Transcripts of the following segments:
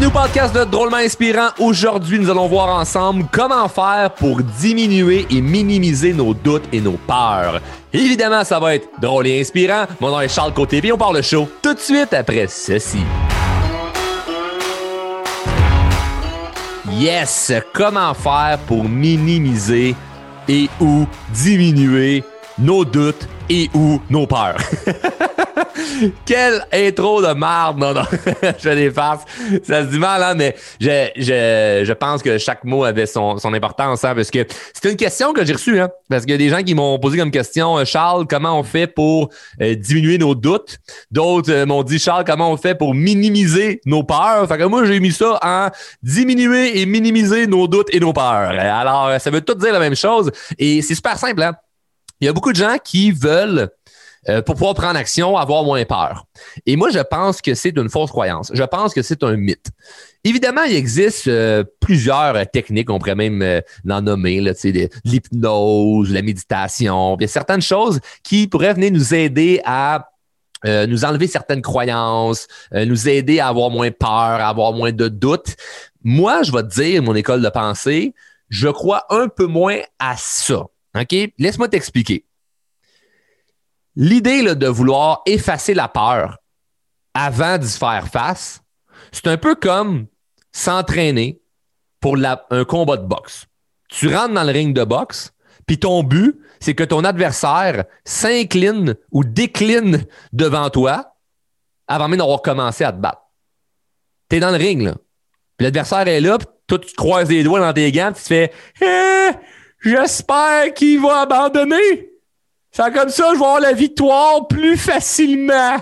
Bienvenue podcast de Drôlement Inspirant. Aujourd'hui, nous allons voir ensemble comment faire pour diminuer et minimiser nos doutes et nos peurs. Évidemment, ça va être drôle et inspirant. Mon nom est Charles Côté, et on parle le show tout de suite après ceci. Yes, comment faire pour minimiser et ou diminuer nos doutes et ou nos peurs? Quelle intro de marde! Non, non, je des farces. Ça se dit mal, hein, mais je, je, je pense que chaque mot avait son, son importance, hein, parce que c'est une question que j'ai reçue, hein, parce qu'il y a des gens qui m'ont posé comme question, euh, Charles, comment on fait pour euh, diminuer nos doutes? D'autres euh, m'ont dit, Charles, comment on fait pour minimiser nos peurs? Fait que moi, j'ai mis ça en diminuer et minimiser nos doutes et nos peurs. Alors, ça veut tout dire la même chose, et c'est super simple, hein? Il y a beaucoup de gens qui veulent euh, pour pouvoir prendre action, avoir moins peur. Et moi, je pense que c'est une fausse croyance. Je pense que c'est un mythe. Évidemment, il existe euh, plusieurs techniques, on pourrait même euh, en nommer, l'hypnose, la méditation. Il y a certaines choses qui pourraient venir nous aider à nous enlever certaines croyances, nous aider à avoir moins peur, à avoir moins de doutes. Moi, je vais te dire, mon école de pensée, je crois un peu moins à ça. OK? Laisse-moi t'expliquer. L'idée de vouloir effacer la peur avant d'y faire face, c'est un peu comme s'entraîner pour un combat de boxe. Tu rentres dans le ring de boxe, puis ton but, c'est que ton adversaire s'incline ou décline devant toi avant même d'avoir commencé à te battre. Tu es dans le ring, l'adversaire est là, puis toi, tu te croises les doigts dans tes gants, puis tu fais eh, J'espère qu'il va abandonner. C'est comme ça, je vais avoir la victoire plus facilement.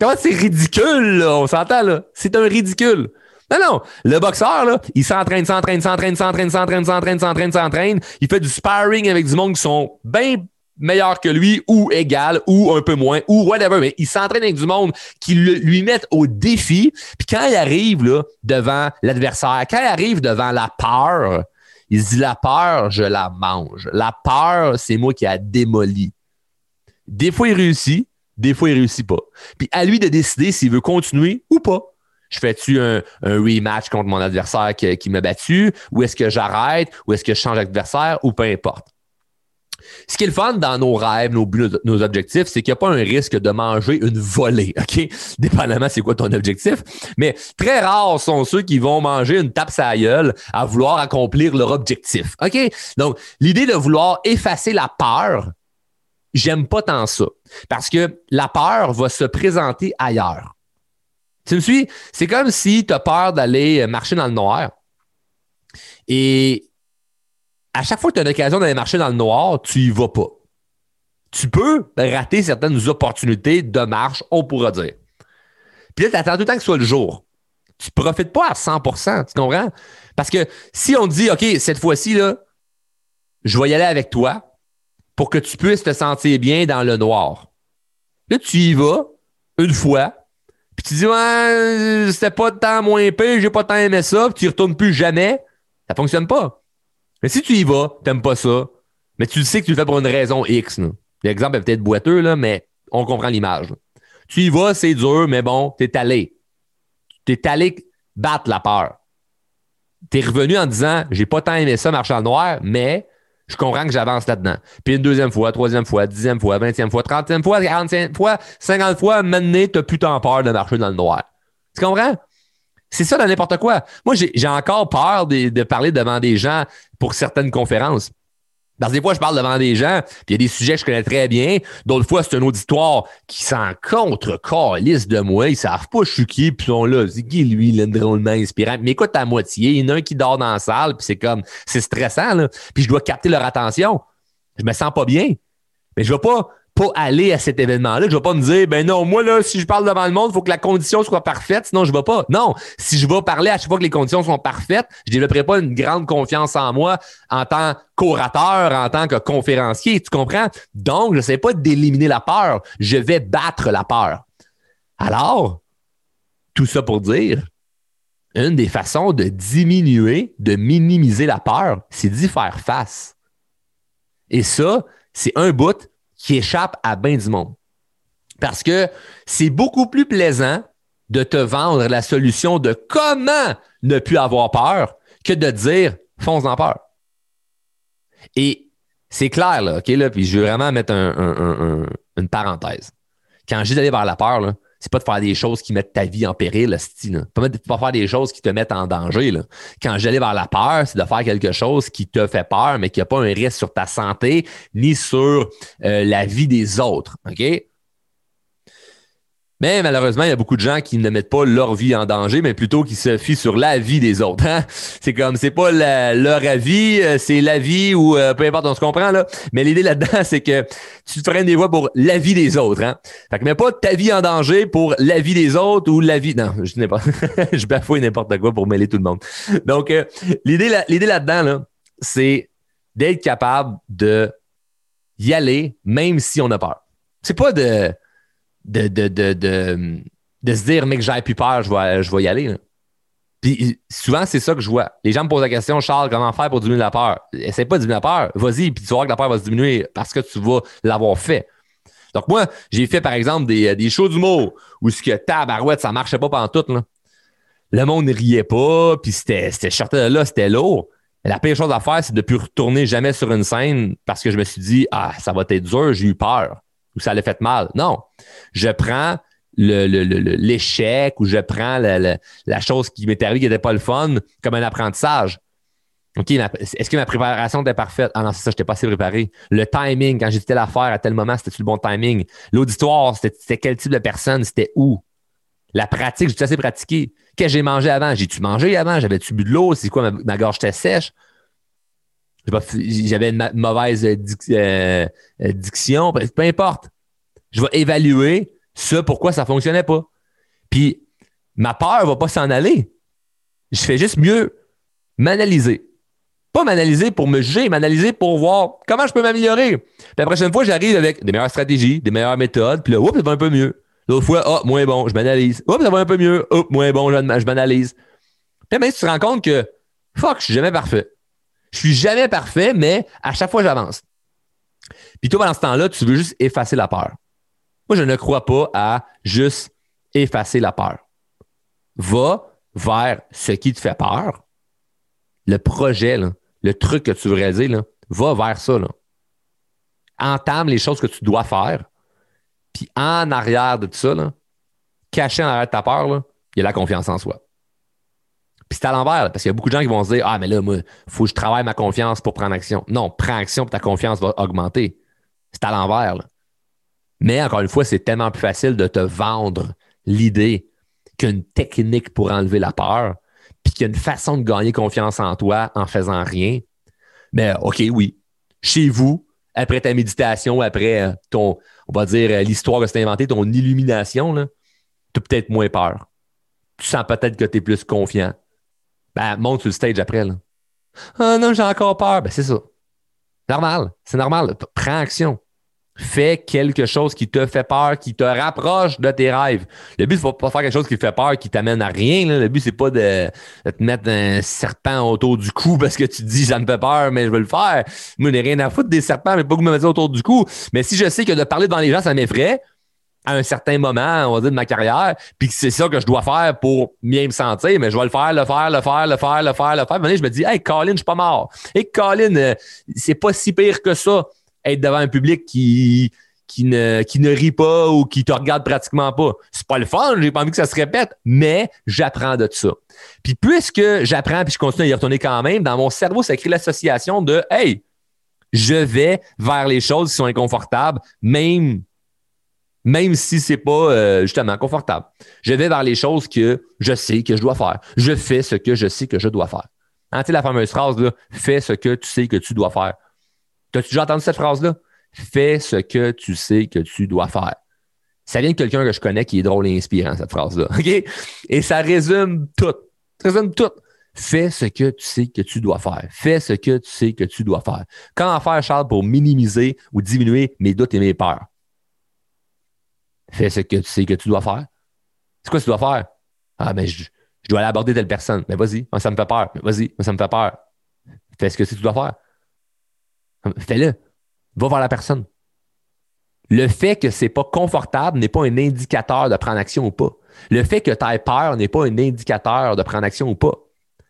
Comment c'est ridicule, là? On s'entend, là? C'est un ridicule. Non, non. Le boxeur, là, il s'entraîne, s'entraîne, s'entraîne, s'entraîne, s'entraîne, s'entraîne, s'entraîne, s'entraîne. Il fait du sparring avec du monde qui sont bien meilleurs que lui ou égal ou un peu moins ou whatever. Mais il s'entraîne avec du monde qui lui met au défi. Puis quand il arrive, là, devant l'adversaire, quand il arrive devant la peur, il dit la peur, je la mange. La peur, c'est moi qui a démoli. Des fois, il réussit, des fois, il réussit pas. Puis à lui de décider s'il veut continuer ou pas. Je fais-tu un, rematch contre mon adversaire qui, qui m'a battu, ou est-ce que j'arrête, ou est-ce que je change d'adversaire, ou peu importe. Ce qui est le fun dans nos rêves, nos buts, nos objectifs, c'est qu'il n'y a pas un risque de manger une volée, OK? Dépendamment c'est quoi ton objectif. Mais très rares sont ceux qui vont manger une tape sa à vouloir accomplir leur objectif, OK? Donc, l'idée de vouloir effacer la peur, j'aime pas tant ça. Parce que la peur va se présenter ailleurs. Tu me suis? C'est comme si tu as peur d'aller marcher dans le noir. Et à chaque fois que tu as l'occasion d'aller marcher dans le noir, tu y vas pas. Tu peux rater certaines opportunités de marche, on pourra dire. Puis là, tu attends tout le temps que ce soit le jour. Tu ne profites pas à 100% tu comprends? Parce que si on te dit, OK, cette fois-ci, là, je vais y aller avec toi pour que tu puisses te sentir bien dans le noir. Là, tu y vas une fois, puis tu dis, ouais, c'était pas temps moins pire, j'ai pas tant aimé ça, puis tu y retournes plus jamais. Ça fonctionne pas. Mais si tu y vas, t'aimes pas ça, mais tu sais que tu le fais pour une raison X. L'exemple est peut-être boiteux, là, mais on comprend l'image. Tu y vas, c'est dur, mais bon, t'es allé. T'es allé battre la peur. T'es revenu en disant j'ai pas tant aimé ça marcher en noir, mais je comprends que j'avance là-dedans. Puis une deuxième fois, troisième fois, dixième fois, vingtième fois, trentième fois, quarantième fois, cinquante fois, maintenant, t'as plus tant peur de marcher dans le noir. Tu comprends? C'est ça dans n'importe quoi. Moi, j'ai encore peur de, parler devant des gens pour certaines conférences. Parce que des fois, je parle devant des gens, puis il y a des sujets que je connais très bien. D'autres fois, c'est un auditoire qui s'en contre liste de moi. Ils savent pas je suis qui, puis ils sont là. C'est qui, lui, l'endrôlement inspirant? Mais écoute, à moitié, il y en a un qui dort dans la salle, puis c'est comme, c'est stressant, là. Puis je dois capter leur attention. Je me sens pas bien. Mais je vais pas pas aller à cet événement-là. Je vais pas me dire, ben non, moi, là, si je parle devant le monde, il faut que la condition soit parfaite, sinon je vais pas. Non. Si je vais parler à chaque fois que les conditions sont parfaites, je développerai pas une grande confiance en moi en tant qu'orateur, en tant que conférencier. Tu comprends? Donc, je ne sais pas d'éliminer la peur. Je vais battre la peur. Alors, tout ça pour dire, une des façons de diminuer, de minimiser la peur, c'est d'y faire face. Et ça, c'est un bout qui échappe à bien du monde. Parce que c'est beaucoup plus plaisant de te vendre la solution de comment ne plus avoir peur que de dire fonce en peur. Et c'est clair, là, OK, là, puis je veux vraiment mettre une parenthèse. Quand je dis d'aller vers la peur, là, c'est pas de faire des choses qui mettent ta vie en péril, style. Pas, pas faire des choses qui te mettent en danger. Là. Quand j'allais vers la peur, c'est de faire quelque chose qui te fait peur, mais qui n'a pas un risque sur ta santé ni sur euh, la vie des autres. OK? Mais malheureusement, il y a beaucoup de gens qui ne mettent pas leur vie en danger, mais plutôt qui se fient sur la vie des autres. Hein? C'est comme, c'est pas leur avis, euh, c'est la vie ou euh, peu importe, on se comprend là. Mais l'idée là-dedans, c'est que tu te freines des voies pour la vie des autres. Hein? Fait que mets pas ta vie en danger pour la vie des autres ou la vie. Non, je n'ai pas. je bafouille n'importe quoi pour mêler tout le monde. Donc, euh, l'idée, l'idée là-dedans, là, c'est d'être capable de y aller, même si on a peur. C'est pas de de, de, de, de, se dire, mec, j'ai plus peur, je vais, je y aller. Puis souvent, c'est ça que je vois. Les gens me posent la question, Charles, comment faire pour diminuer la peur? Essaye pas de diminuer la peur. Vas-y, puis tu vas voir que la peur va se diminuer parce que tu vas l'avoir fait. Donc, moi, j'ai fait, par exemple, des, des shows d'humour où ce que tabarouette, ça marchait pas pendant tout. Le monde ne riait pas, puis c'était, c'était de là, c'était lourd. La pire chose à faire, c'est de ne plus retourner jamais sur une scène parce que je me suis dit, ah, ça va être dur, j'ai eu peur ou ça l'a fait mal. Non. Je prends l'échec ou je prends la, chose qui m'est arrivée qui n'était pas le fun comme un apprentissage. OK, est-ce que ma préparation était parfaite? Ah non, c'est ça, je n'étais pas assez préparé. Le timing, quand j'étais l'affaire à tel moment, c'était-tu le bon timing? L'auditoire, c'était quel type de personne? C'était où? La pratique, j'ai assez pratiqué? Qu'est-ce que j'ai mangé avant? J'ai-tu mangé avant? J'avais-tu bu de l'eau? C'est quoi? Ma, gorge était sèche? J'avais une mauvaise euh, euh, diction, peu importe. Je vais évaluer ce pourquoi ça ne fonctionnait pas. Puis ma peur ne va pas s'en aller. Je fais juste mieux m'analyser. Pas m'analyser pour me juger, m'analyser pour voir comment je peux m'améliorer. La prochaine fois, j'arrive avec des meilleures stratégies, des meilleures méthodes, puis là, oups, ça va un peu mieux. L'autre fois, ah, moins bon, je m'analyse. Oups, ça va un peu mieux. Oups, moins bon, je m'analyse. Puis tu te rends compte que, fuck, je suis jamais parfait. Je suis jamais parfait, mais à chaque fois, j'avance. Puis toi, pendant ce temps-là, tu veux juste effacer la peur. Moi, je ne crois pas à juste effacer la peur. Va vers ce qui te fait peur, le projet, le truc que tu veux réaliser, va vers ça. Entame les choses que tu dois faire. Puis en arrière de tout ça, caché en arrière de ta peur, il y a la confiance en soi. Puis c'est à l'envers, parce qu'il y a beaucoup de gens qui vont se dire Ah, mais là, moi, il faut que je travaille ma confiance pour prendre action. Non, prends action, puis ta confiance va augmenter. C'est à l'envers. Mais encore une fois, c'est tellement plus facile de te vendre l'idée qu'une technique pour enlever la peur, puis qu'il y a une façon de gagner confiance en toi en faisant rien. Mais OK, oui. Chez vous, après ta méditation, après euh, ton, on va dire, euh, l'histoire que tu inventé, ton illumination, tu as peut-être moins peur. Tu sens peut-être que tu es plus confiant. Ben, monte sur le stage après. Là. Ah non, j'ai encore peur. Ben, c'est ça. Normal. C'est normal. Prends action. Fais quelque chose qui te fait peur, qui te rapproche de tes rêves. Le but, c'est pas faire quelque chose qui te fait peur, qui t'amène à rien. Le but, c'est pas de, te mettre un serpent autour du cou parce que tu te dis, ça me fait peur, mais je veux le faire. Moi, je n'ai rien à foutre des serpents, mais pas que me mettre autour du cou. Mais si je sais que de parler devant les gens, ça m'effraie, à un certain moment, on va dire, de ma carrière, puis que c'est ça que je dois faire pour bien me sentir, mais je vais le faire, le faire, le faire, le faire, le faire, le faire. je me dis, hey, Colin, je suis pas mort. Hey, Colin, euh, c'est pas si pire que ça, être devant un public qui, qui ne, qui ne rit pas ou qui te regarde pratiquement pas. C'est pas le fun, j'ai pas envie que ça se répète, mais j'apprends de ça. Puis puisque j'apprends puis je continue à y retourner quand même, dans mon cerveau, ça crée l'association de Hey, je vais vers les choses qui sont inconfortables, même même si c'est pas euh, justement confortable. Je vais vers les choses que je sais que je dois faire. Je fais ce que je sais que je dois faire. Hein, tu sais, la fameuse phrase là, fais ce que tu sais que tu dois faire. T'as-tu déjà entendu cette phrase-là? Fais ce que tu sais que tu dois faire. Ça vient de quelqu'un que je connais qui est drôle et inspirant, cette phrase-là. Et ça résume tout. Ça résume tout. Fais ce que tu sais que tu dois faire. Fais ce que tu sais que tu dois faire. Comment faire, Charles, pour minimiser ou diminuer mes doutes et mes peurs? Fais ce que tu sais que tu dois faire. C'est quoi que tu dois faire? Ah, mais je, dois aller aborder telle personne. Mais vas-y, ça me fait peur. Vas-y, ça me fait peur. Fais ce que tu dois faire. Fais-le. Va voir la personne. Le fait que c'est pas confortable n'est pas un indicateur de prendre action ou pas. Le fait que tu aies peur n'est pas un indicateur de prendre action ou pas.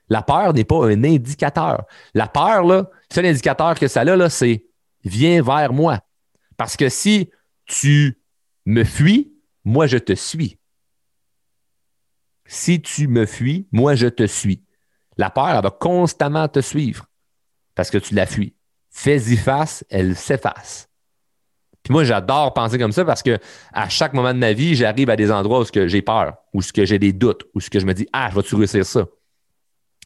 La peur n'est pas un indicateur. La peur, là, seul indicateur que ça a, là, c'est viens vers moi. Parce que si tu me fuis, moi je te suis. Si tu me fuis, moi je te suis. La peur, elle va constamment te suivre parce que tu la fuis. Fais-y face, elle s'efface. Puis moi, j'adore penser comme ça parce que à chaque moment de ma vie, j'arrive à des endroits où j'ai peur, où j'ai des doutes, où je me dis, ah, je vais-tu réussir ça?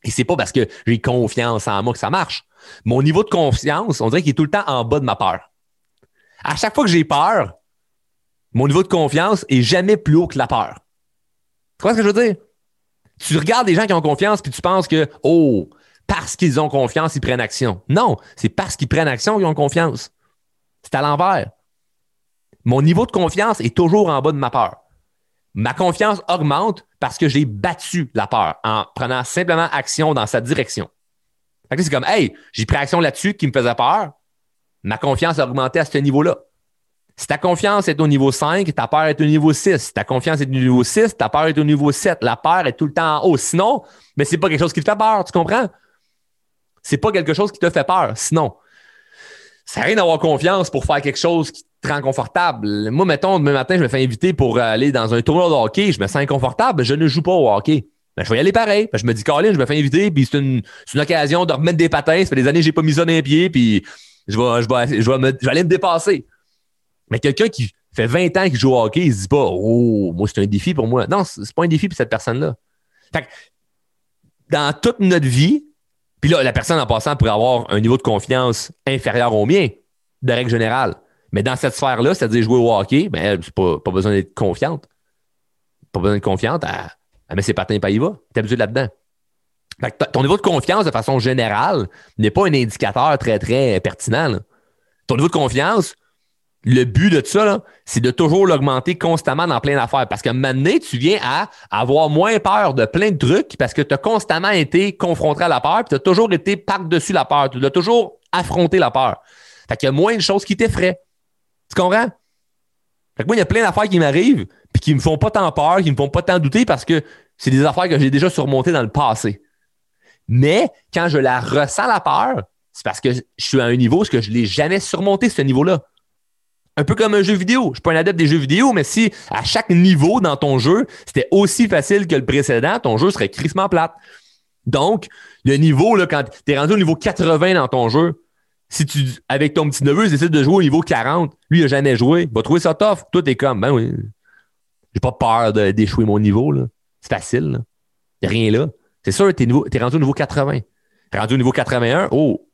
Et c'est pas parce que j'ai confiance en moi que ça marche. Mon niveau de confiance, on dirait qu'il est tout le temps en bas de ma peur. À chaque fois que j'ai peur, mon niveau de confiance est jamais plus haut que la peur. Tu vois ce que je veux dire? Tu regardes des gens qui ont confiance puis tu penses que, oh, parce qu'ils ont confiance, ils prennent action. Non, c'est parce qu'ils prennent action qu'ils ont confiance. C'est à l'envers. Mon niveau de confiance est toujours en bas de ma peur. Ma confiance augmente parce que j'ai battu la peur en prenant simplement action dans sa direction. C'est comme, hey, j'ai pris action là-dessus qui me faisait peur. Ma confiance a augmenté à ce niveau-là. Si ta confiance est au niveau 5, ta peur est au niveau 6. Si ta confiance est au niveau 6, ta peur est au niveau 7. La peur est tout le temps en haut. Sinon, mais c'est pas quelque chose qui te fait peur, tu comprends? C'est pas quelque chose qui te fait peur. Sinon, ça n'a rien d'avoir confiance pour faire quelque chose qui te rend confortable. Moi, mettons, demain matin, je me fais inviter pour aller dans un tournoi de hockey, je me sens inconfortable, je ne joue pas au hockey. Ben, je vais y aller pareil. Ben, je me dis, Colin, je me fais inviter, puis c'est une, une, occasion de remettre des patins. Ça fait des années que j'ai pas mis ça dans les pieds, puis je je je je vais aller me dépasser. Mais quelqu'un qui fait 20 ans qu'il joue au hockey, il se dit pas, oh, moi, c'est un défi pour moi. Non, c'est pas un défi pour cette personne-là. Fait que, dans toute notre vie, puis là, la personne en passant pourrait avoir un niveau de confiance inférieur au mien, de règle générale. Mais dans cette sphère-là, c'est-à-dire jouer au hockey, ben, c'est pas, pas besoin d'être confiante. Pas besoin d'être confiante. Elle, met ses patins pas y va. T'es habitué là-dedans. ton niveau de confiance, de façon générale, n'est pas un indicateur très, très pertinent. Ton niveau de confiance, le but de ça, c'est de toujours l'augmenter constamment dans plein d'affaires. Parce que maintenant, tu viens à avoir moins peur de plein de trucs parce que tu as constamment été confronté à la peur, puis tu as toujours été par-dessus la peur. Tu as toujours affronté la peur. Fait qu'il y a moins de choses qui t'effraient. Tu comprends? Fait que moi, il y a plein d'affaires qui m'arrivent, puis qui me font pas tant peur, qui me font pas tant douter parce que c'est des affaires que j'ai déjà surmontées dans le passé. Mais quand je la ressens, la peur, c'est parce que je suis à un niveau où je l'ai jamais surmonté, ce niveau-là. Un peu comme un jeu vidéo. Je ne suis pas un adepte des jeux vidéo, mais si à chaque niveau dans ton jeu, c'était aussi facile que le précédent, ton jeu serait crissement plate. Donc, le niveau, là, quand tu es rendu au niveau 80 dans ton jeu, si tu, avec ton petit neveu, tu décides de jouer au niveau 40, lui, il n'a jamais joué, il va trouver ça tough. Toi, t'es comme, ben oui, j'ai pas peur d'échouer mon niveau, là. C'est facile, Il n'y a rien là. C'est sûr, tu es, rendu au niveau 80. Tu es rendu au niveau 81, oh,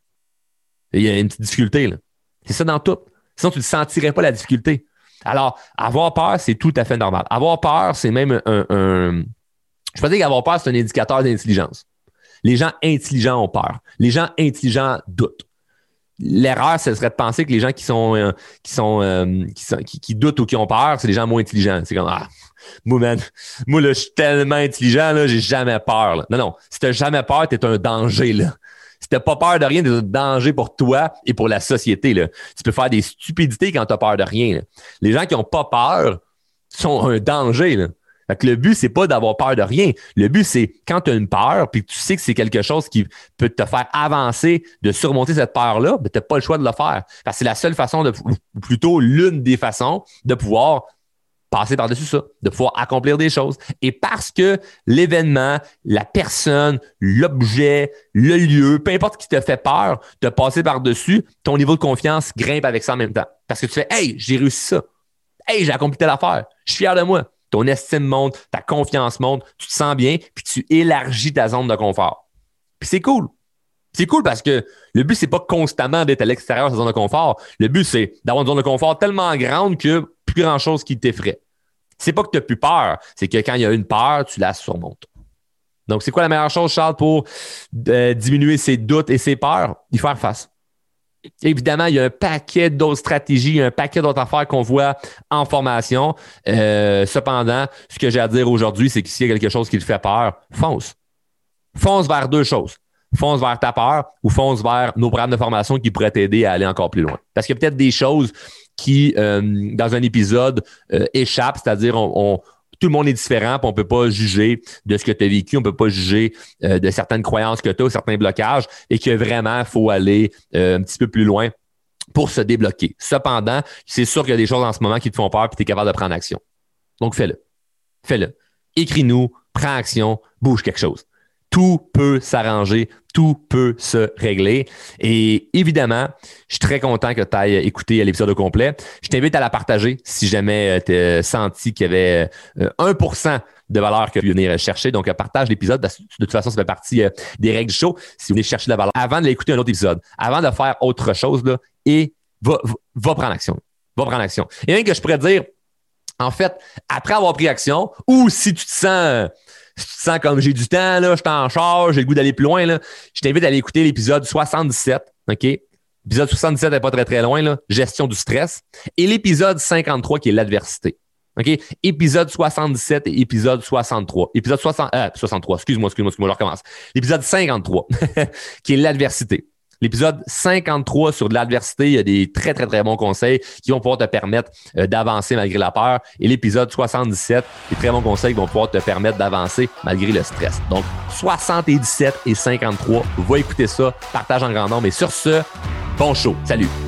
il y a une petite difficulté, là. C'est ça dans tout. Sinon, tu ne sentirais pas la difficulté. Alors, avoir peur, c'est tout à fait normal. Avoir peur, c'est même un, un... Je peux dire qu'avoir peur, c'est un indicateur d'intelligence. Les gens intelligents ont peur. Les gens intelligents doutent. L'erreur, ce serait de penser que les gens qui sont, euh, qui, sont, euh, qui, doutent ou qui ont peur, c'est les gens moins intelligents. C'est comme, ah, moi, man, moi, là, je suis tellement intelligent, là, j'ai jamais peur. Non, non. Si t'as jamais peur, t'es un danger, là. Si t'as pas peur de rien, t'es un danger pour toi et pour la société. Là. Tu peux faire des stupidités quand t'as peur de rien. Les gens qui ont pas peur sont un danger. Là. Le but, c'est pas d'avoir peur de rien. Le but, c'est quand tu as une peur, puis que tu sais que c'est quelque chose qui peut te faire avancer, de surmonter cette peur-là, ben, tu n'as pas le choix de le faire. C'est la seule façon, de, ou plutôt l'une des façons de pouvoir passer par-dessus ça, de pouvoir accomplir des choses. Et parce que l'événement, la personne, l'objet, le lieu, peu importe qui te fait peur, de passer par-dessus, ton niveau de confiance grimpe avec ça en même temps. Parce que tu fais Hey, j'ai réussi ça. Hey, j'ai accompli telle affaire. Je suis fier de moi. Ton estime monte, ta confiance monte, tu te sens bien, puis tu élargis ta zone de confort. Puis c'est cool. C'est cool parce que le but, c'est pas constamment d'être à l'extérieur de sa zone de confort. Le but, c'est d'avoir une zone de confort tellement grande que plus grand chose qui t'effraie. C'est pas que tu n'as plus peur, c'est que quand il y a une peur, tu la surmontes. Donc, c'est quoi la meilleure chose, Charles, pour euh, diminuer ses doutes et ses peurs? Y faire face. Évidemment, il y a un paquet d'autres stratégies, un paquet d'autres affaires qu'on voit en formation. Euh, cependant, ce que j'ai à dire aujourd'hui, c'est que s'il y a quelque chose qui te fait peur, fonce. Fonce vers deux choses fonce vers ta peur ou fonce vers nos programmes de formation qui pourraient t'aider à aller encore plus loin. Parce qu'il y a peut-être des choses qui, euh, dans un épisode, euh, échappent, c'est-à-dire on, tout le monde est différent, puis on peut pas juger de ce que tu as vécu, on peut pas juger euh, de certaines croyances que tu as, certains blocages, et que vraiment, faut aller euh, un petit peu plus loin pour se débloquer. Cependant, c'est sûr qu'il y a des choses en ce moment qui te font peur, puis tu es capable de prendre action. Donc, fais-le. Fais-le. Écris-nous, prends action, bouge quelque chose tout peut s'arranger, tout peut se régler. Et évidemment, je suis très content que tu ailles écouter l'épisode au complet. Je t'invite à la partager si jamais tu as senti qu'il y avait 1% euh, de valeur que tu venir chercher. Donc, partage l'épisode. De toute façon, ça fait partie euh, des règles du show. Si vous voulez chercher de la valeur, avant de l'écouter un autre épisode, avant de faire autre chose, là, et va, va, prendre action. Va prendre action. Et même que je pourrais dire, en fait, après avoir pris action, ou si tu te sens si tu te sens comme j'ai du temps, là, je t'en charge, j'ai le goût d'aller plus loin, là, je t'invite à aller écouter l'épisode 77, OK? L'épisode 77 n'est pas très, très loin, là, gestion du stress. Et l'épisode 53 qui est l'adversité. OK? Épisode 77 et épisode 63. Épisode 60, euh, 63, excuse-moi, excuse-moi, excuse-moi, je recommence. L'épisode 53, qui est l'adversité. L'épisode 53 sur de l'adversité, il y a des très, très, très bons conseils qui vont pouvoir te permettre euh, d'avancer malgré la peur. Et l'épisode 77, des très bons conseils qui vont pouvoir te permettre d'avancer malgré le stress. Donc, 77 et 53, va écouter ça, partage en grand nombre. Et sur ce, bon show. Salut!